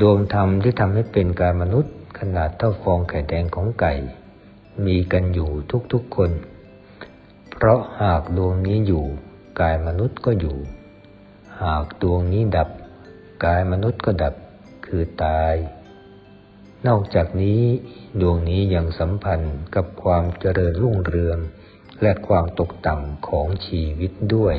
ดวงธรรมที่ทำให้เป็นกายมนุษย์ ขนาดเท่าฟองไข่แดงของไก่ มีกันอยู่ทุกๆคน เพราะหากดวงนี้อยู่กายมนุษย์ก็อยู่ หากดวงนี้ดับกายมนุษย์ก็ดับคือตาย นอกจากนี้ดวงนี้ยังสัมพันธ์กับความเจริญรุ่งเรืองและความตกต่ำของชีวิตด้วย